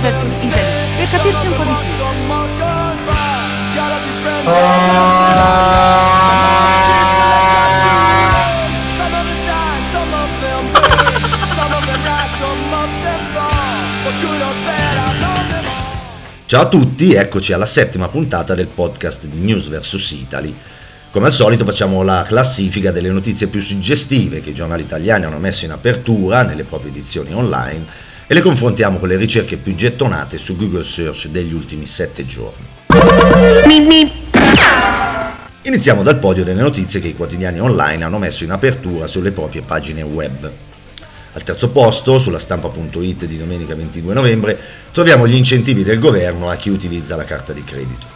vs Italy, per capirci un po' di più. Ciao a tutti, eccoci alla settima puntata del podcast News vs Italy. Come al solito facciamo la classifica delle notizie più suggestive che i giornali italiani hanno messo in apertura nelle proprie edizioni online e le confrontiamo con le ricerche più gettonate su Google Search degli ultimi sette giorni. Iniziamo dal podio delle notizie che i quotidiani online hanno messo in apertura sulle proprie pagine web. Al terzo posto, sulla stampa.it di domenica 22 novembre, troviamo gli incentivi del governo a chi utilizza la carta di credito.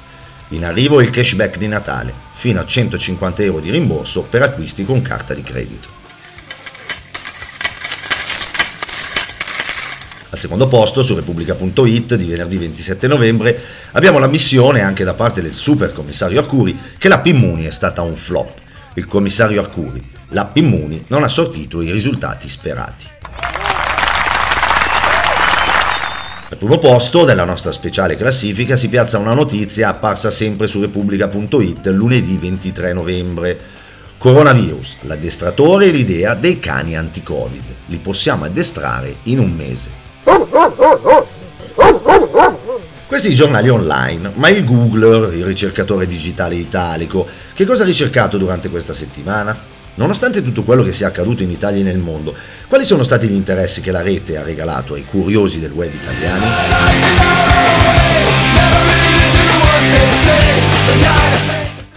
In arrivo il cashback di Natale, fino a 150 euro di rimborso per acquisti con carta di credito. Al secondo posto, su Repubblica.it di venerdì 27 novembre, abbiamo la missione anche da parte del super commissario Arcuri che l'app Immuni è stata un flop. Il commissario Arcuri, l'app Immuni non ha sortito i risultati sperati. Al primo posto della nostra speciale classifica si piazza una notizia apparsa sempre su Repubblica.it lunedì 23 novembre. Coronavirus, l'addestratore e l'idea dei cani anti-Covid. Li possiamo addestrare in un mese. Questi giornali online, ma il Googler, il ricercatore digitale italico, che cosa ha ricercato durante questa settimana? Nonostante tutto quello che sia accaduto in Italia e nel mondo, quali sono stati gli interessi che la rete ha regalato ai curiosi del web italiani?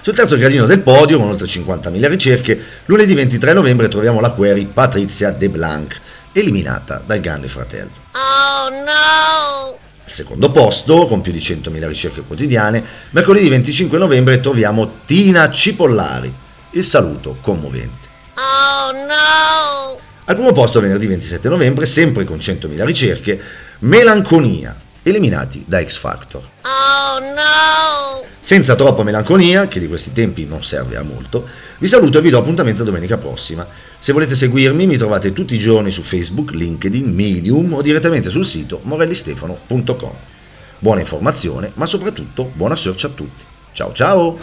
Sul terzo gradino del podio, con oltre 50.000 ricerche, lunedì 23 novembre troviamo la query Patrizia De Blanc, eliminata dal Grande Fratello. Oh no! Al secondo posto, con più di 100.000 ricerche quotidiane, mercoledì 25 novembre troviamo Tina Cipollari, il saluto commovente. Oh no! Al primo posto, venerdì 27 novembre, sempre con 100.000 ricerche, Melanconia, eliminati da X Factor. Oh no! Senza troppa melanconia, che di questi tempi non serve a molto, vi saluto e vi do appuntamento domenica prossima. Se volete seguirmi mi trovate tutti i giorni su Facebook, LinkedIn, Medium o direttamente sul sito morellistefano.com. Buona informazione, ma soprattutto buona search a tutti. Ciao ciao!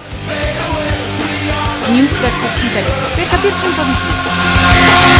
News vs Italy, per capirci un po' di più.